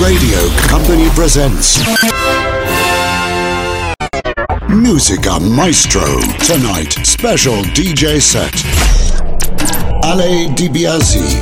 Radio Company presents Musica Maestro. Tonight, special DJ set. Ale DiBiase.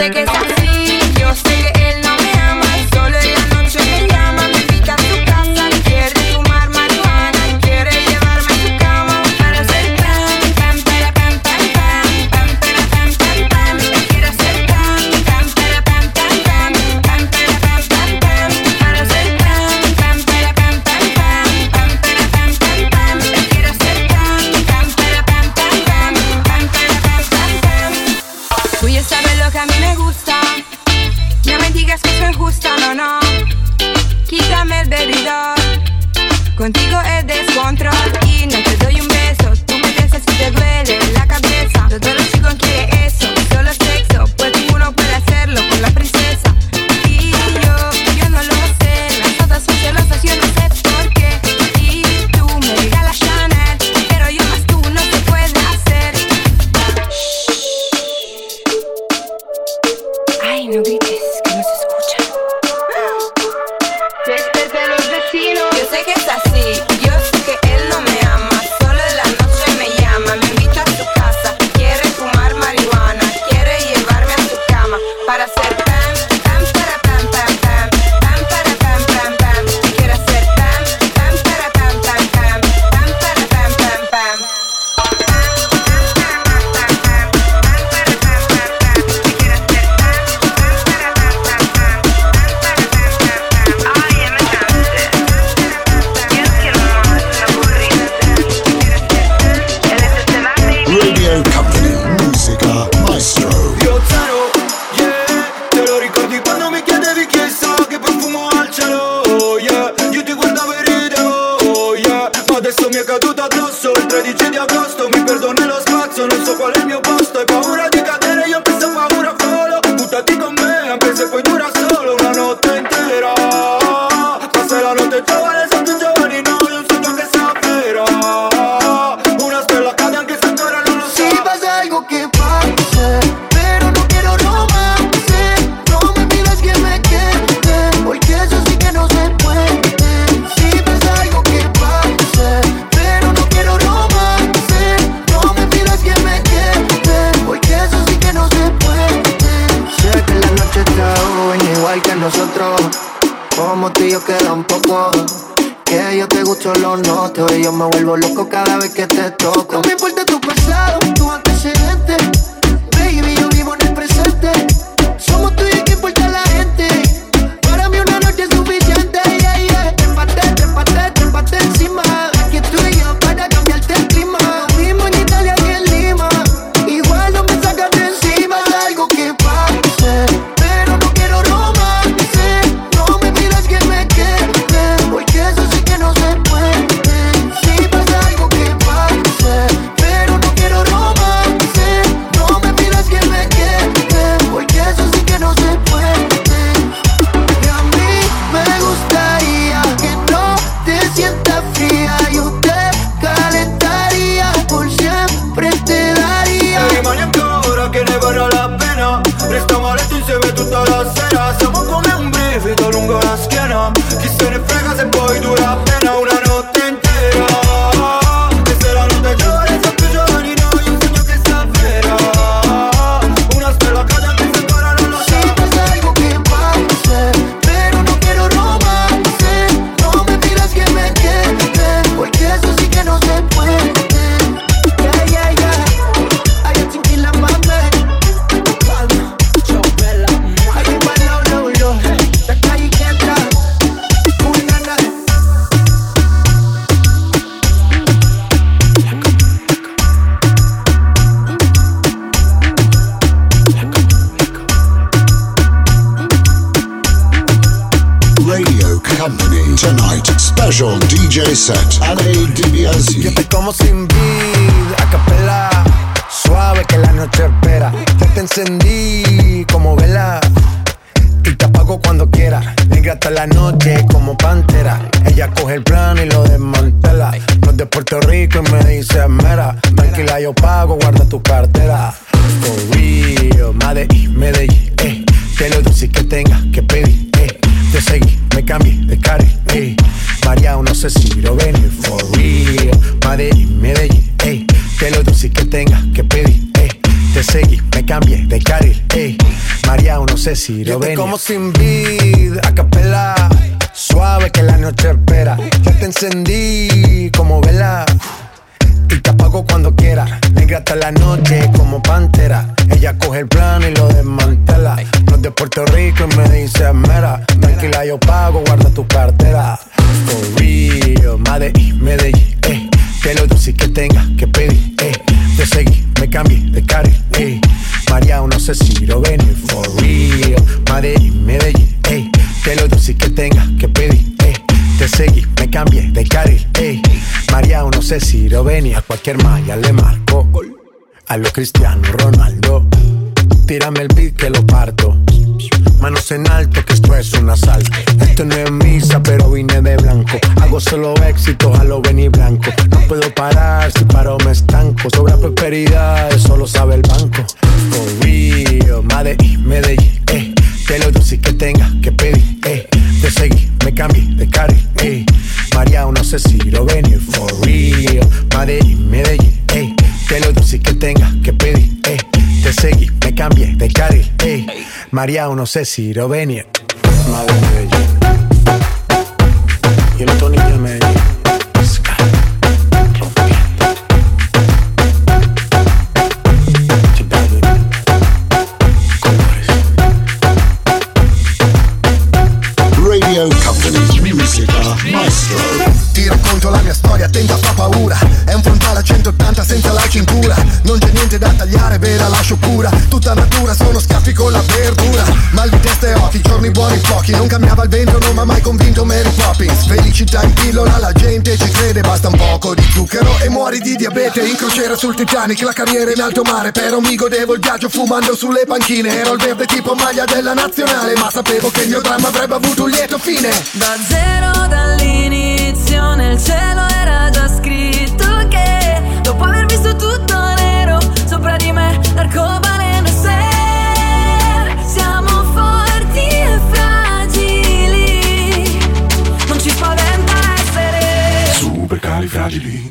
Sé que está solo noto y yo me vuelvo loco cada vez que te toco. Set. Ale DiBiase. Yo te como sin vid, a capela. Suave que la noche espera. Ya te encendí Lo venir. como sin vid, a capela. Suave que la noche espera. Ya te encendí como vela y te apago cuando quiera. Negra hasta la noche como pantera. Ella coge el plan y lo desmantela. No es de Puerto Rico y me dice mera. Tranquila, yo pago, guarda tu cartera. For real, Medellín, Medellín, eh. Que lo dulce que tenga que pedir, eh. Te seguí, me cambié de carril, eh. María, no sé si lo venir. For real, Medellín, Medellín, eh. Que lo dulce que tenga que pedir, eh. Te seguí, me cambié de carril, ey. María, no sé si lo venía, a cualquier malla le marco. A lo Cristiano Ronaldo, tírame el beat que lo parto. Manos en alto, que esto es un asalto. Esto no es misa, pero vine de blanco. Hago solo éxito, a lo venir blanco. No puedo parar, si paro me estanco. Sobra prosperidad, eso lo sabe el banco. For real, Medellín, Medellín, eh. Te lo dulce que tenga que pedir, eh. Te seguí, me cambié de carril, eh. María, no sé si lo venir, for real. Medellín, Medellín, eh. Te lo dulce que tenga que pedir, eh. Te seguí, me cambié de carril, eh. María, no sé si lo venir. Madre Medellín. Y el niño de Medellín. Radio Company. Musica Maestro. Ti racconto la mia storia, attenta fa paura 180 senza la cintura Non c'è niente da tagliare, vera lascio pura. Tutta natura, sono scaffi con la verdura. Mal di testa e occhi, giorni buoni pochi. Non cambiava il vento, non mi ha mai convinto Mary Poppins. Felicità in pillola, la gente ci crede. Basta un poco di zucchero e muori di diabete. In crociera sul Titanic, la carriera in alto mare. Però mi godevo il viaggio fumando sulle panchine. Ero il verde tipo maglia della nazionale Ma sapevo che il mio dramma avrebbe avuto un lieto fine. Da zero dall'inizio nel cielo era già scritto agili.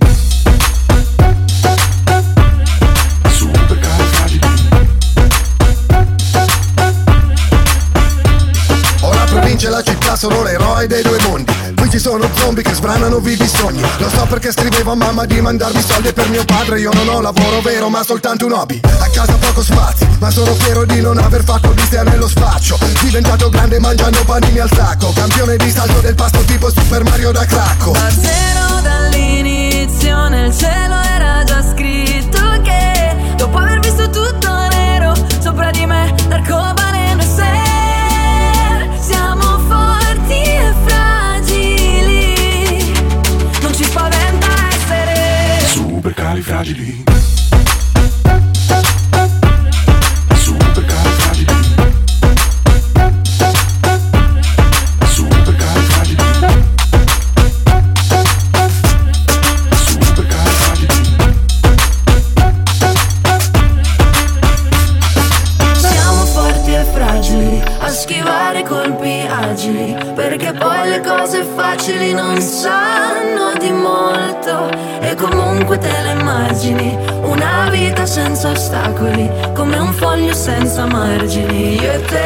Ho la città, sono l'eroe dei due mondi. Qui ci sono zombie che sbranano vivi sogni. Lo so perché scrivevo a mamma di mandarmi soldi per mio padre. Io non ho lavoro vero ma soltanto un hobby. A casa poco spazio, ma sono fiero di non aver fatto vista nello spaccio. Diventato grande mangiando panini al sacco. Campione di salto del pasto tipo Super Mario da cracco. Da zero dall'inizio nel cielo era già scritto che dopo aver visto tutto nero sopra di me l'arcobaleno Ubercalifragili. Senza margini Io e te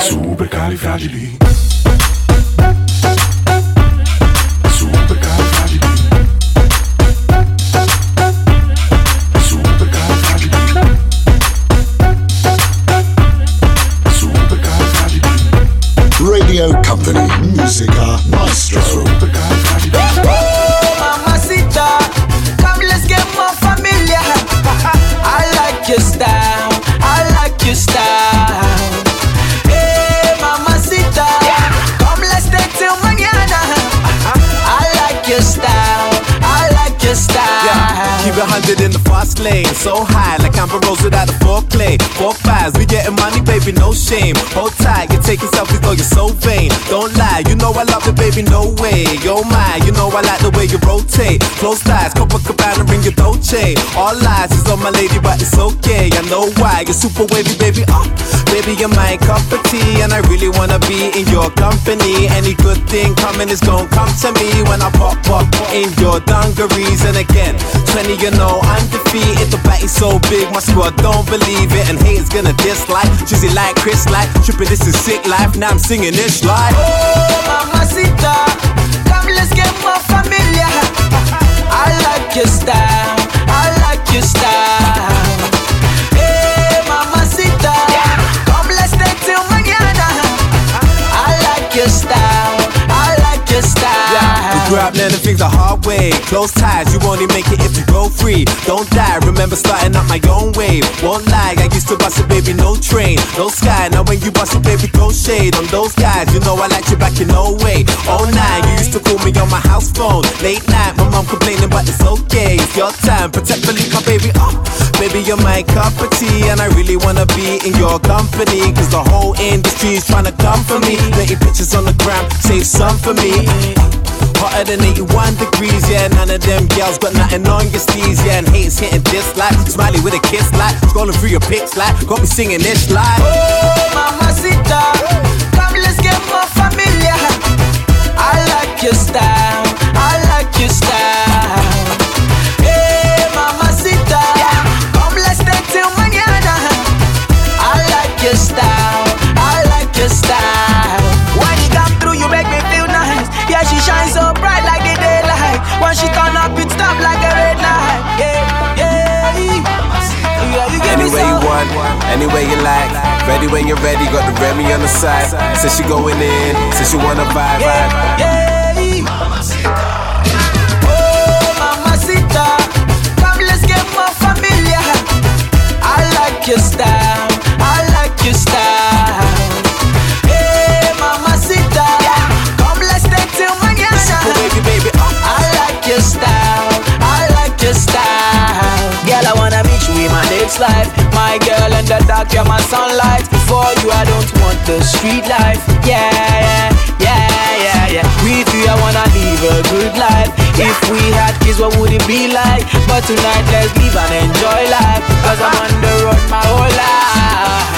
Supercalifragili. Supercalifragili. Fast lane. So high, like Amber Rose without a foreplay. Four fives, we getting money, baby, no shame. Hold tight, taking selfies, though you're so vain. Don't lie, you know I love it, baby, no way. Yo, my, you know I like the way you rotate. Close ties, Copacabana, ring your Dolce. All lies is on my lady, but it's okay. I know why, you're super wavy, baby. Oh, baby, you're my cup of tea, and I really wanna be in your company. Any good thing coming is gonna come to me when I pop up in your dungarees. And again, 20, you know, I'm undefeated. The bat is so big, my squad don't believe it. And haters gonna dislike. Choosy like Chris, like tripping, this is sick life. Now I'm singing this like. Oh, mamacita, come let's get more familiar. I like your style, I like your style. Grew up learning things the hard way. Close ties, you only make it if you go free. Don't die, remember starting up my own wave. Won't lie, I used to bust it, baby, no train, no sky. Now when you bust it, baby, throw shade on those guys. You know I like you back in no way. Oh nine, you used to call me on my house phone. Late night, my mom complaining, but it's okay. It's your time, protect, believe my baby. Oh, baby, you're my cup of tea, and I really wanna be in your company. Cause the whole industry is trying to come for me. Letting pictures on the gram, save some for me. Hotter than 81 degrees, yeah. None of them girls got nothing on your steez, yeah. And haters hitting dislikes. Smiley with a kiss, like. Scrolling through your pics, like. Got me singing this, like. Oh, mamacita, side. Says she going in, says she wanna vibe, vibe. Oh, mamacita, come let's get more familiar. I like your style, I like your style. Hey, mamacita, come let's stay till mañana. Baby, baby, oh. I like your style, I like your style. Girl, I wanna meet you in my next life. My girl in the dark, you're my sunlight. Before you, I don't want the street life. Yeah, yeah, yeah, yeah, yeah. With you, I wanna live a good life. If we had kids, what would it be like? But tonight, let's live and enjoy life. Cause I'm on the road my whole life.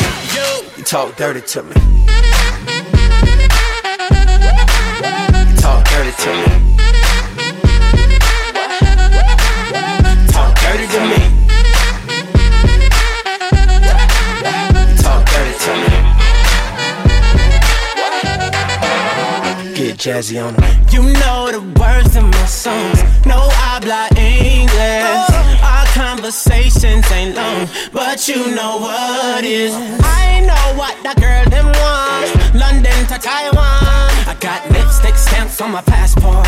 you You talk dirty to me. You talk dirty to me. Talk dirty to me. Talk dirty to me. Get jazzy on me. You know the words of my songs. No habla English. Oh. Our conversations ain't long, but you know what is. I know what that girl them want. London to Taiwan. I got lipstick stamps on my passport.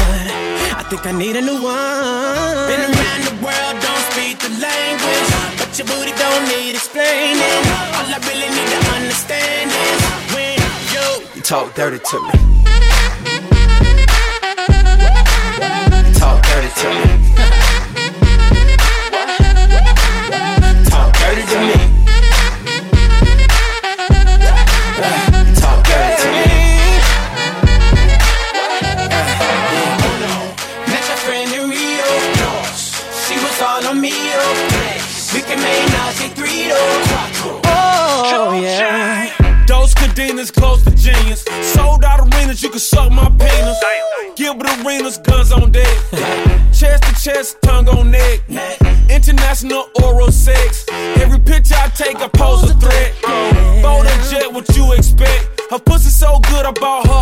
I think I need a new one. Been around the world, don't speak the language, but your booty don't need explaining. All I really need to understand is when you You talk dirty to me. close to genius. Sold out arenas, you can suck my penis. Gilbert Arenas, guns on deck. chest to chest, tongue on neck. International oral sex. Every picture I take, I pose a threat. Bold and jet, what you expect? Her pussy so good, I bought her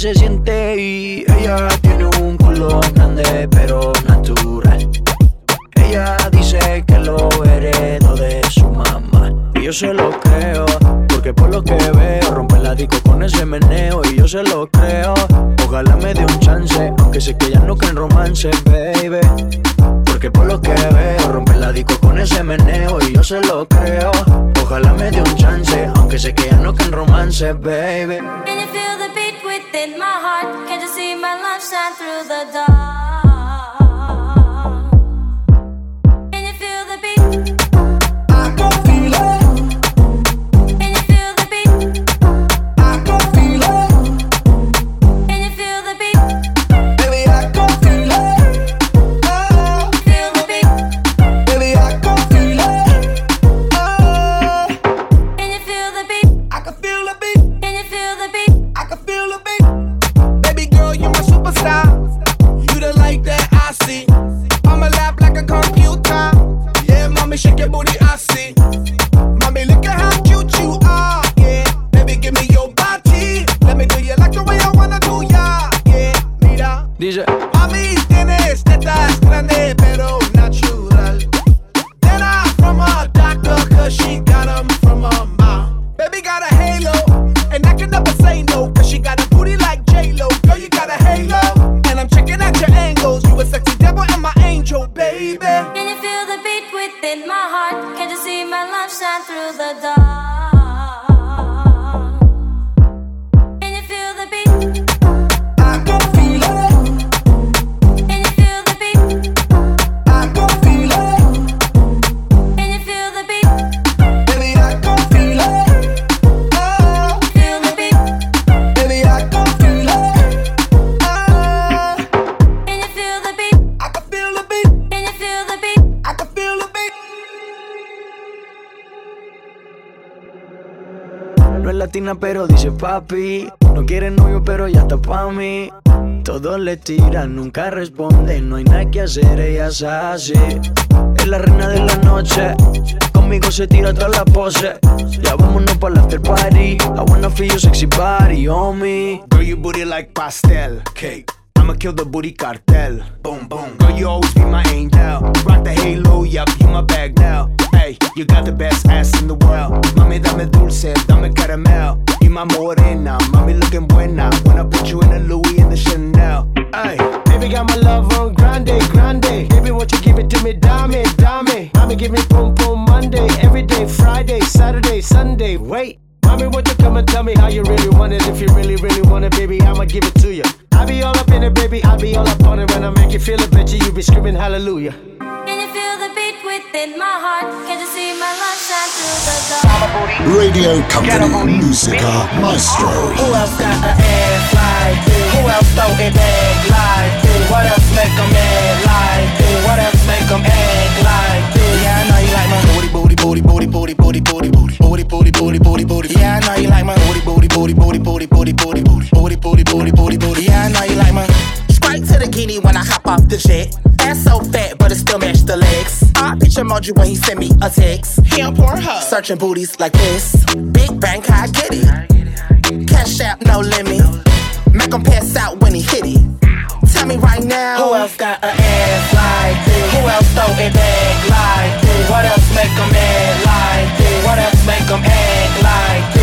se siente y ella tiene un culo grande pero natural. Ella dice que lo heredó de su mamá y yo se lo creo. Porque por lo que veo, rompe la disco con ese meneo y yo se lo creo. Ojalá me dé un chance, aunque sé que ya no creen romance, baby. Porque por lo que veo, rompe la disco con ese meneo y yo se lo creo. Ojalá me dé un chance, aunque sé que ya no creen romance, baby. within my heart. Can't you see my love shine through the dark? Pero dice papi. No quiere novio, pero ya está pa' mí. Todos le tiran, nunca responde. No hay nada que hacer, ella es así. Es la reina de la noche. Conmigo se tira tras la pose. Ya vámonos para la after party. I wanna feel your sexy body me. Girl, your booty like pastel cake. I'ma kill the booty cartel. Boom, boom. Girl, you always be my angel. Rock the halo, yup, you my bag now. Hey, you got the best ass in the world. Mami, dame dulce, dame caramel. You my morena, mami looking buena. When I put you in the Louis and the Chanel. Hey, baby got my love on grande, grande. Baby, won't you give it to me, dame, dame. Mami, give me boom, boom, Monday, every day, Friday, Saturday, Sunday. Wait. Mommy, won't you come and tell me how you really want it? If you really, really want it, baby, I'ma give it to you. I be all up in it, baby, I be all up on it. When I make you feel it, bet you, you be screaming hallelujah. Can you feel the beat within my heart? Can you see my love shine through the dark? Radio Company, Musica Maestro. Who else got an ass like this? Who else throw it back like this? What else make 'em mad like this? What else make 'em act like this? Yeah, I know you like my booty, booty, booty, booty, booty, booty, booty, booty, booty, booty, booty, booty, booty. Booty. Yeah, I know you like my booty, booty, booty, booty, booty, booty, booty, booty, booty, booty, booty, booty, booty. Yeah, I know you like my. Straight to the guinea when I hop off the jet. Ass so fat, but it still match the legs. I picture emoji when he send me a text. He on Pornhub, searching booties like this. Big bang, I get it. Cash out, no limit. Make him pass out when he hit it. Me right now. Who else got an ass like this? Who else throw it back like this? What else make 'em mad like this? What else make 'em act like this?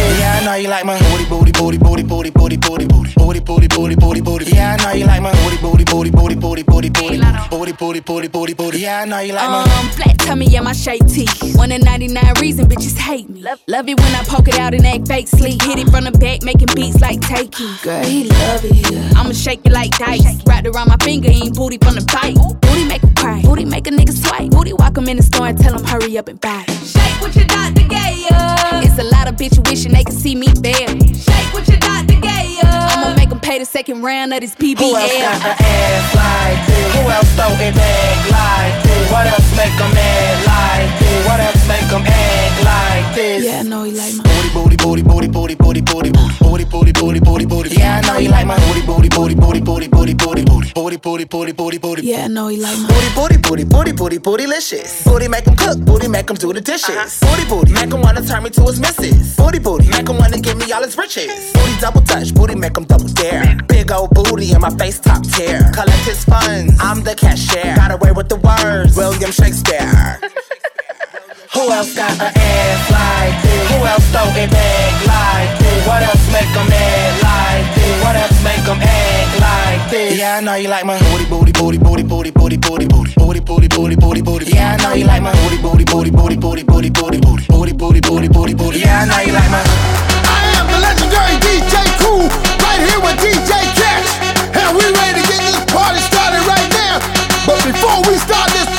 Yeah, I know you like my booty, booty, booty, booty, booty, booty, booty, booty, booty, booty, booty, booty, booty. Yeah, I know you like my booty, booty, booty, booty, booty, booty, booty, booty, booty, booty, booty, booty. Yeah, I know you like my. Um, black tummy and my shape tee. One in 99 reason bitches hate me. Love, love it when I poke it out and act fake sleep. Hit it from the back, making beats like taking. Girl, he love it here. I'ma shake it like dice. Wrapped around my finger, ain't booty from the bite. Booty make him cry. Booty make a nigga swipe. Booty walk him in the store and tell him hurry up and buy. Shake what you got to get ya. It's a lot of bitch wishing they could see me there. Shake what you got to ya. I'ma make him pay the second round of this BBL. Who else got an ass like this? Who else throw it back like this? What else make 'em mad like this? What else make 'em act like this? Yeah, I know he like my booty, booty, booty, booty, booty, booty, booty, booty, booty, booty, booty, booty. Yeah, I know you like my booty, booty, booty, booty, booty, booty, booty, booty, booty, booty, booty, booty, booty. Yeah, I know he like my booty, booty, booty, booty, booty, bootylicious. Booty make him cook, booty make him do the dishes. Booty, booty, make him wanna turn me to his missus. Booty, booty, make him wanna give me all his riches. Booty double touch, booty make him double dare. Big old booty in my face top tier. Collect his funds, I'm the cashier. Got away with the words, William Shakespeare. Who else got an ass like this? Who else throw it back like this? What else make 'em mad like this? What else make 'em act like this? Yeah, I know you like my booty, booty, booty, booty, booty, booty, booty, booty, booty, booty, booty, booty, booty. Yeah, I know you like my booty, booty, booty, booty, booty, booty, booty, booty, booty, booty, booty, booty, booty. Yeah, I know you like my. DJ Cash, and we ready to get this party started right now. But before we start this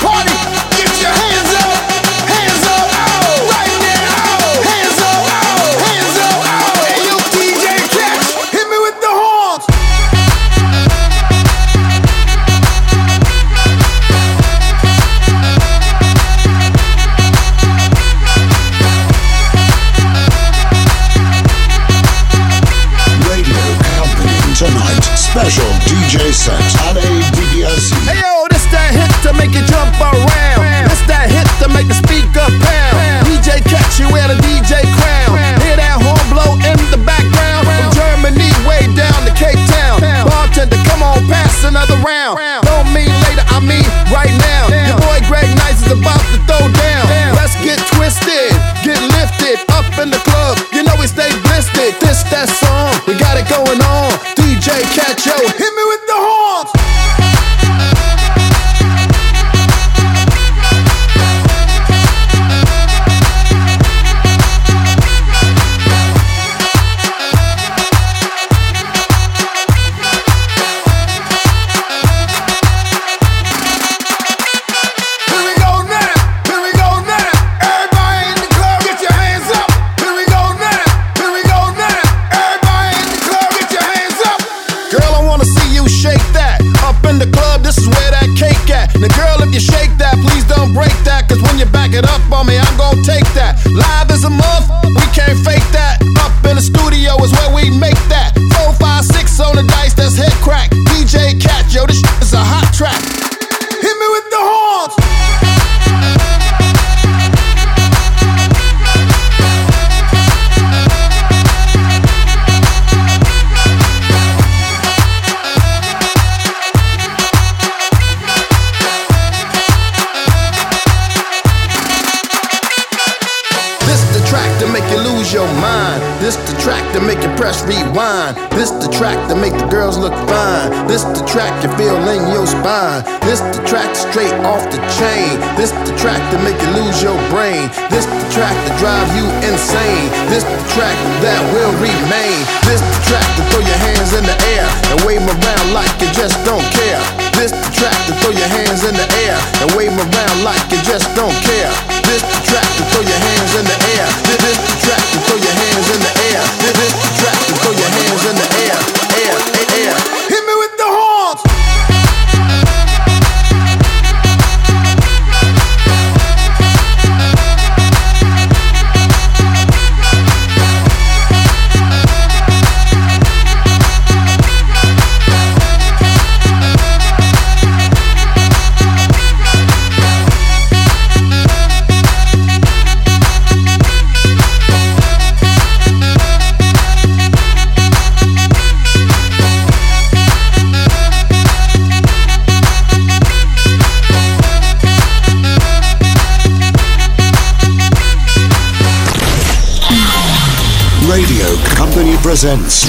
Hey yo, this that hit to make it jump around. This that hit to make the speaker pound. DJ catch you wear the DJ crown. Hear that horn blow in the background. From Germany way down to Cape Town. Bartender, come on, pass another round. Don't mean later, I mean right now. Your boy Greg Nice is about to throw down. Let's get twisted, get lifted up in the club. You know we stay blistered. This that song, we got it going on. DJ Catch yo, hit me with presents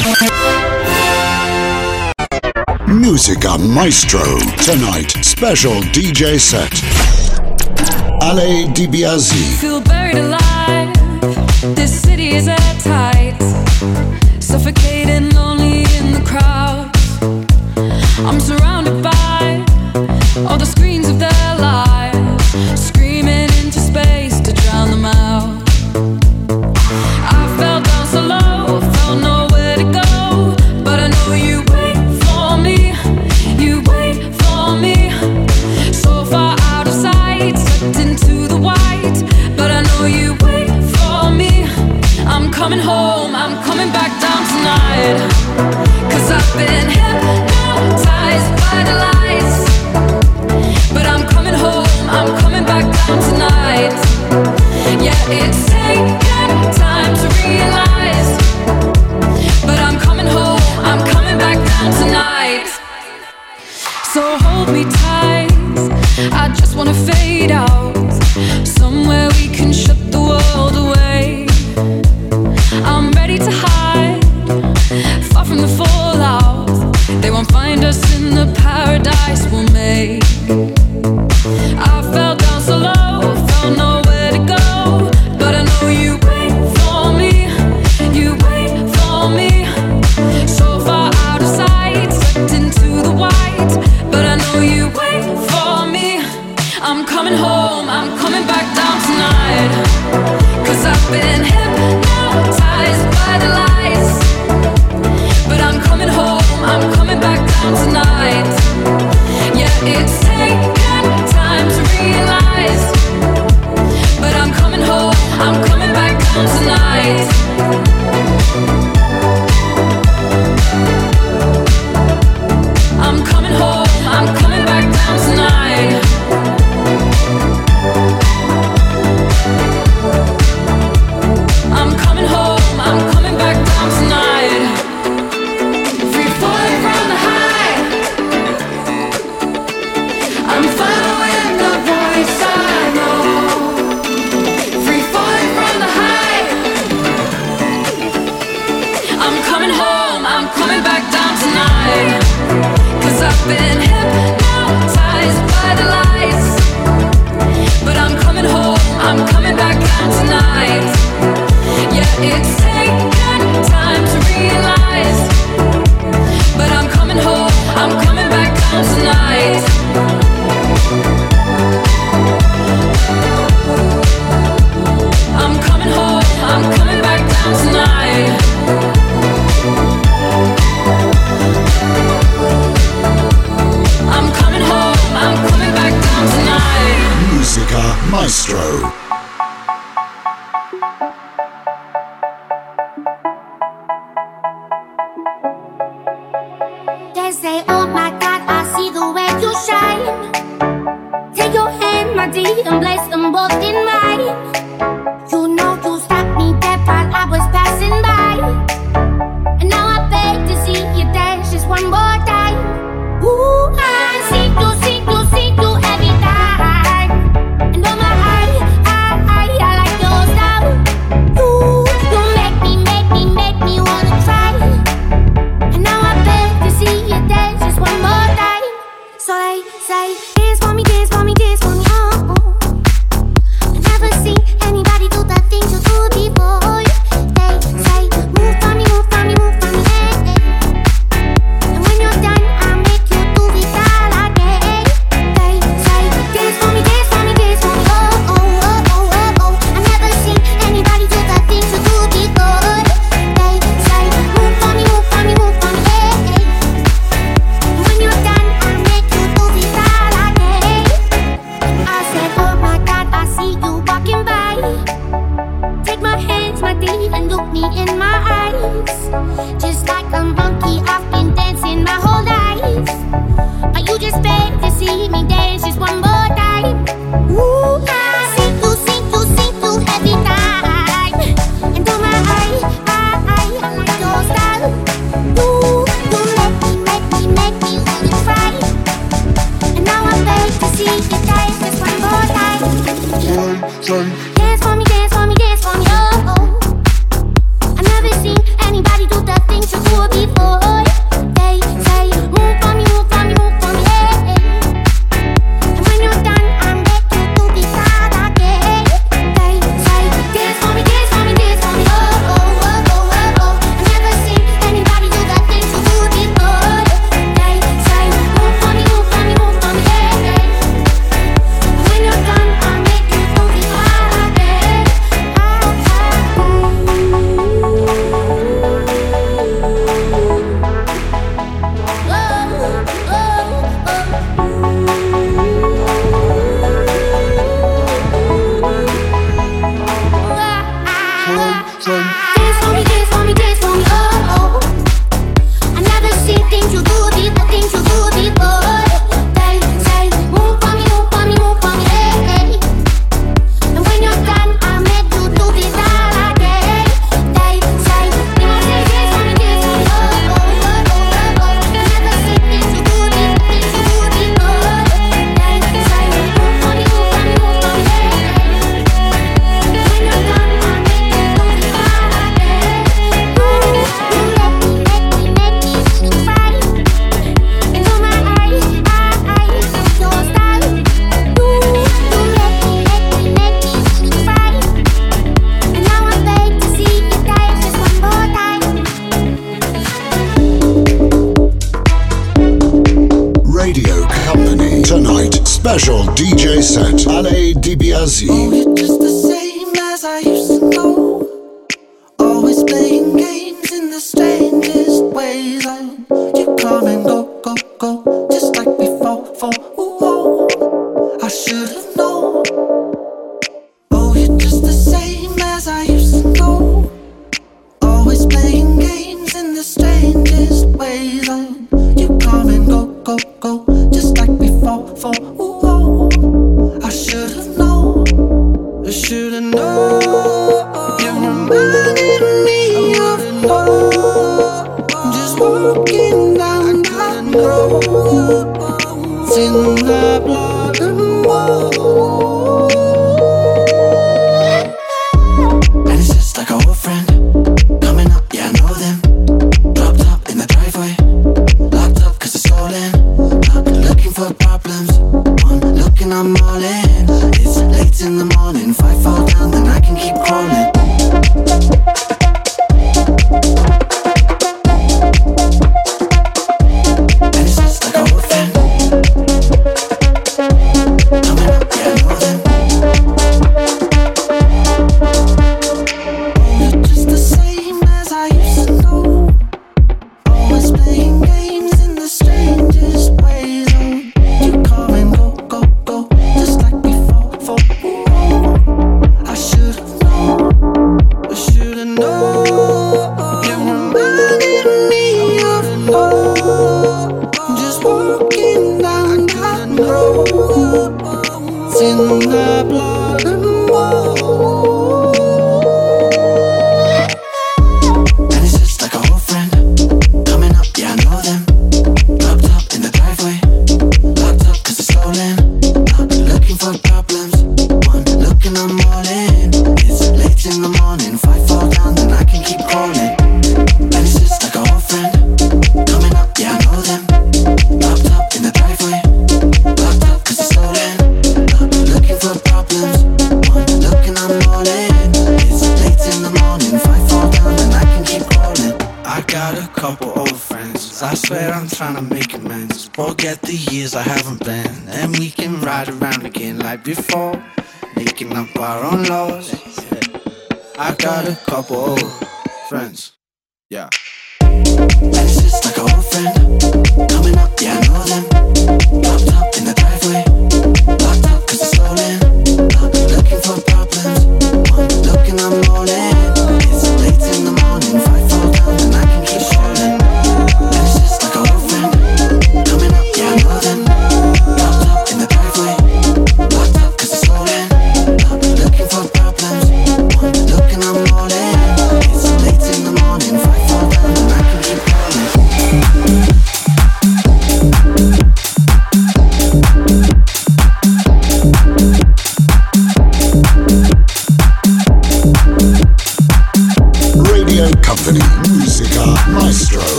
Musica Maestro. Tonight, special DJ set. Ale DiBiase. Feel buried alive. This city is. Suffocating lonely in the crowd. I'm surrounded. and say, Oh my God, I see the way you shine. Stay.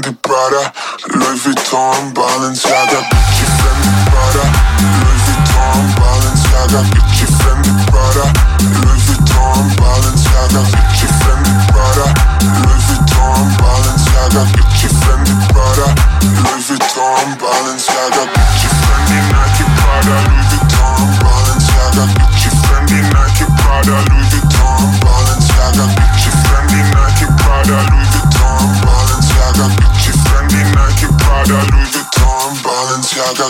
Fendi, Prada, Louis Vuitton, Balenciaga, Gucci, Fendi, Prada, Louis Vuitton, Balenciaga, Gucci, Fendi, Prada, Louis Vuitton, Balenciaga, Gucci, Fendi, Prada, Louis Vuitton, Balenciaga, Gucci, Fendi, Prada, Louis Vuitton, Balenciaga, Gucci, Fendi, Nike, Prada, Louis Vuitton, Balenciaga, Gucci, Fendi, Nike, Prada, Louis Vuitton, Balenciaga, Gucci, Fendi, Nike, Prada, Louis Vuitton. Balenciaga. Gucci, Fendi, Nike, Prada, Louis Vuitton, Balenciaga.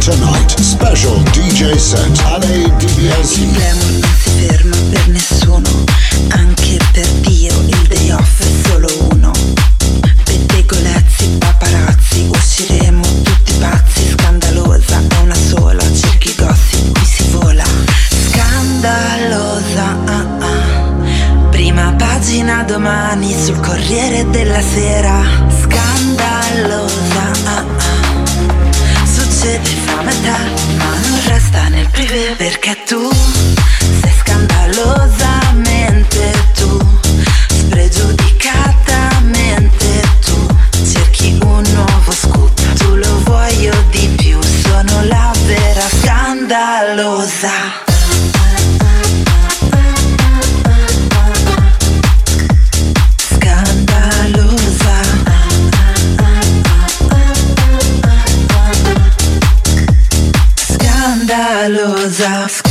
Tonight Special DJ set. LA DBS Non si ferma, non si ferma per nessuno Anche per te domani sul Corriere della Sera. Scandalosa, ah, ah. succede fa metà, ma non resta nel privé perché tu sei scandalosa. ask.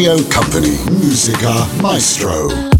Radio Company, Musica Maestro.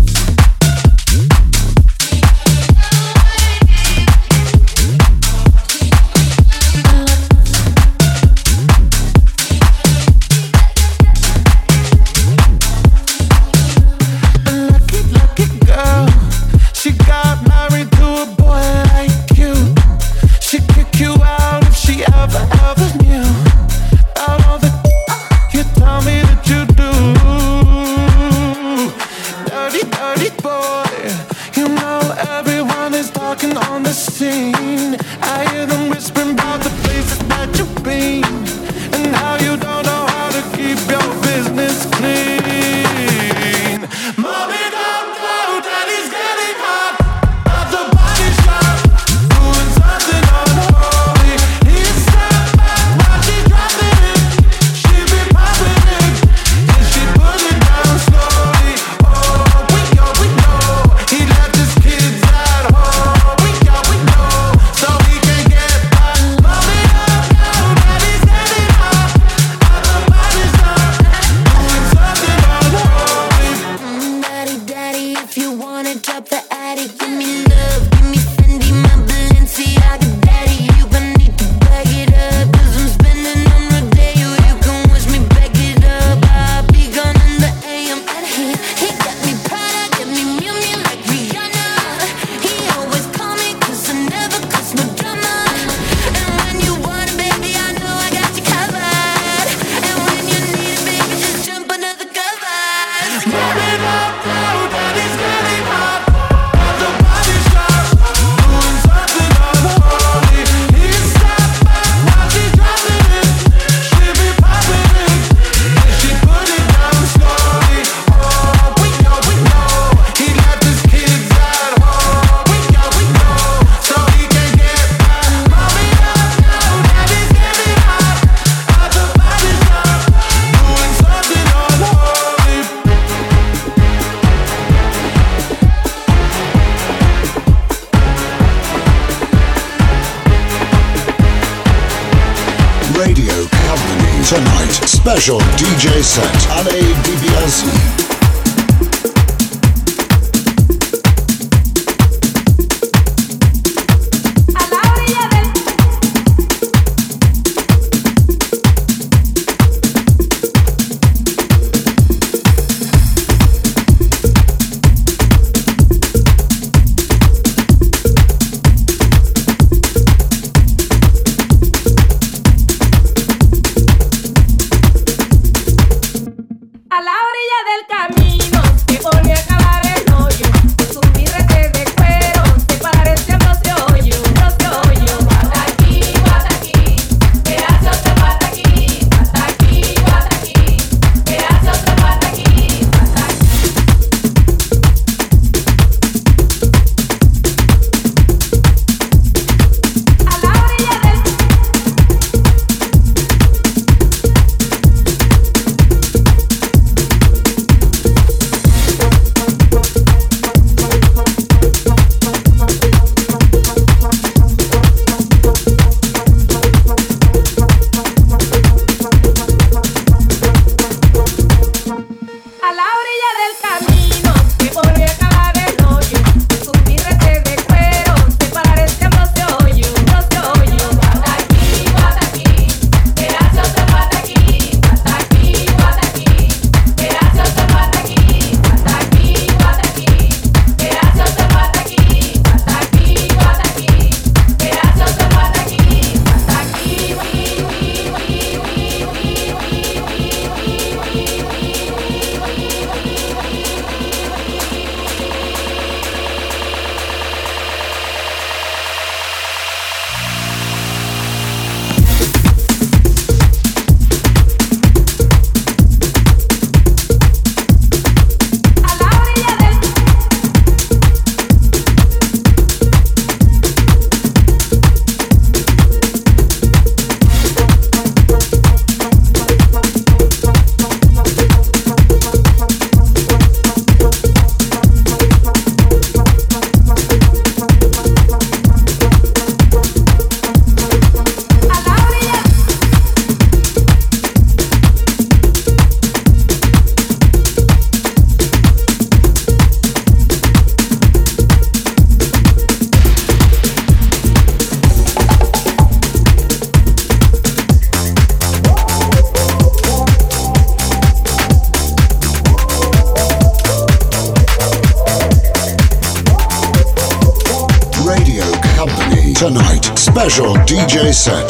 17.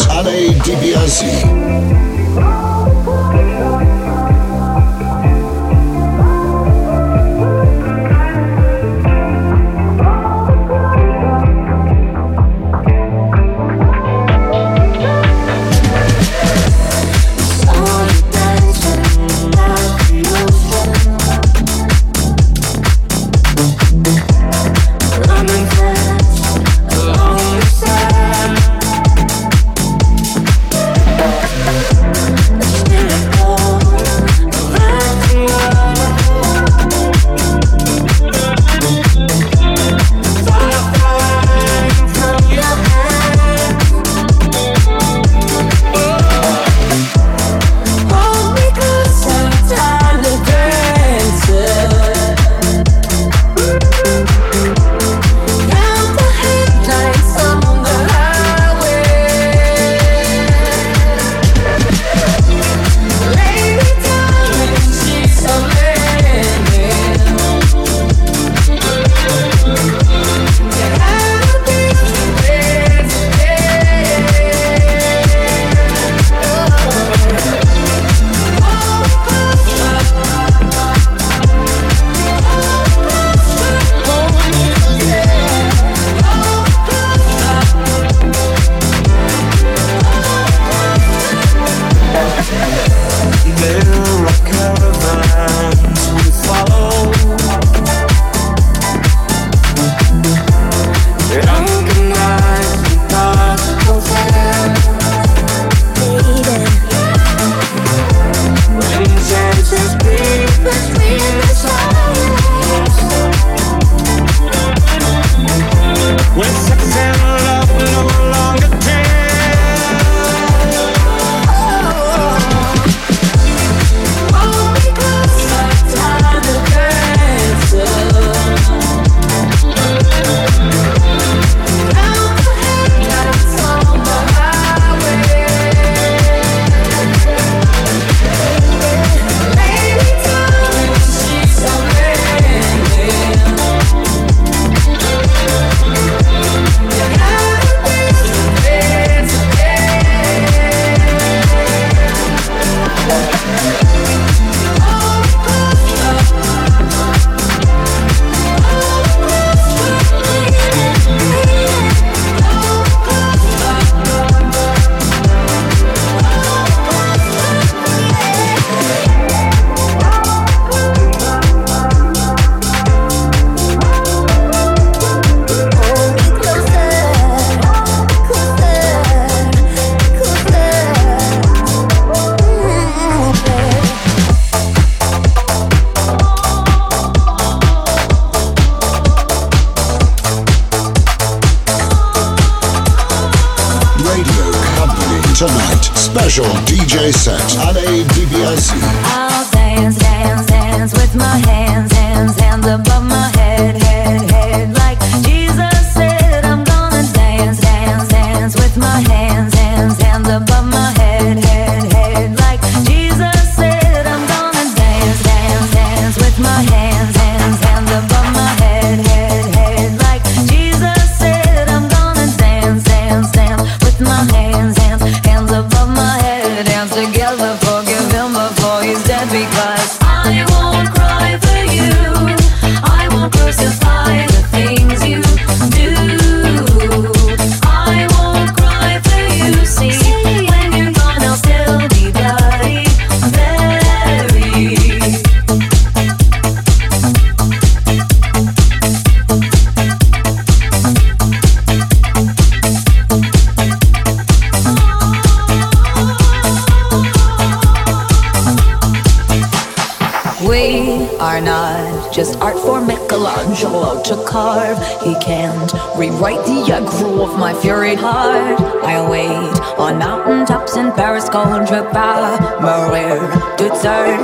my fury heart. I await on mountaintops in Paris, Contra Palmer, to turn.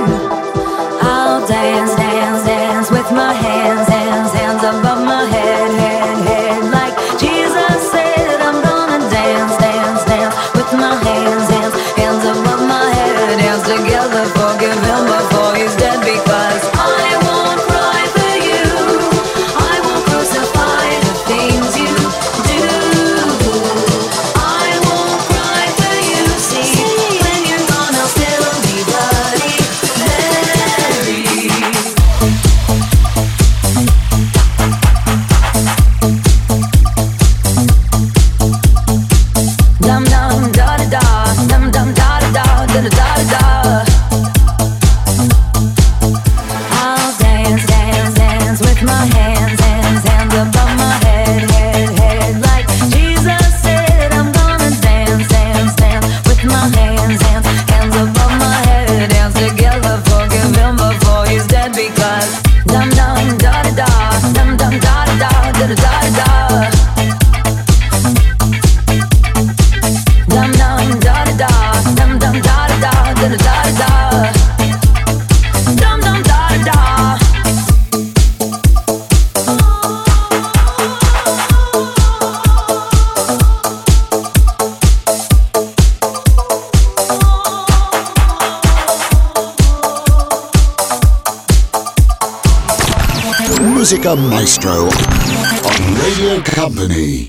I'll dance, dance, dance with my hands. Maestro on Radio Company.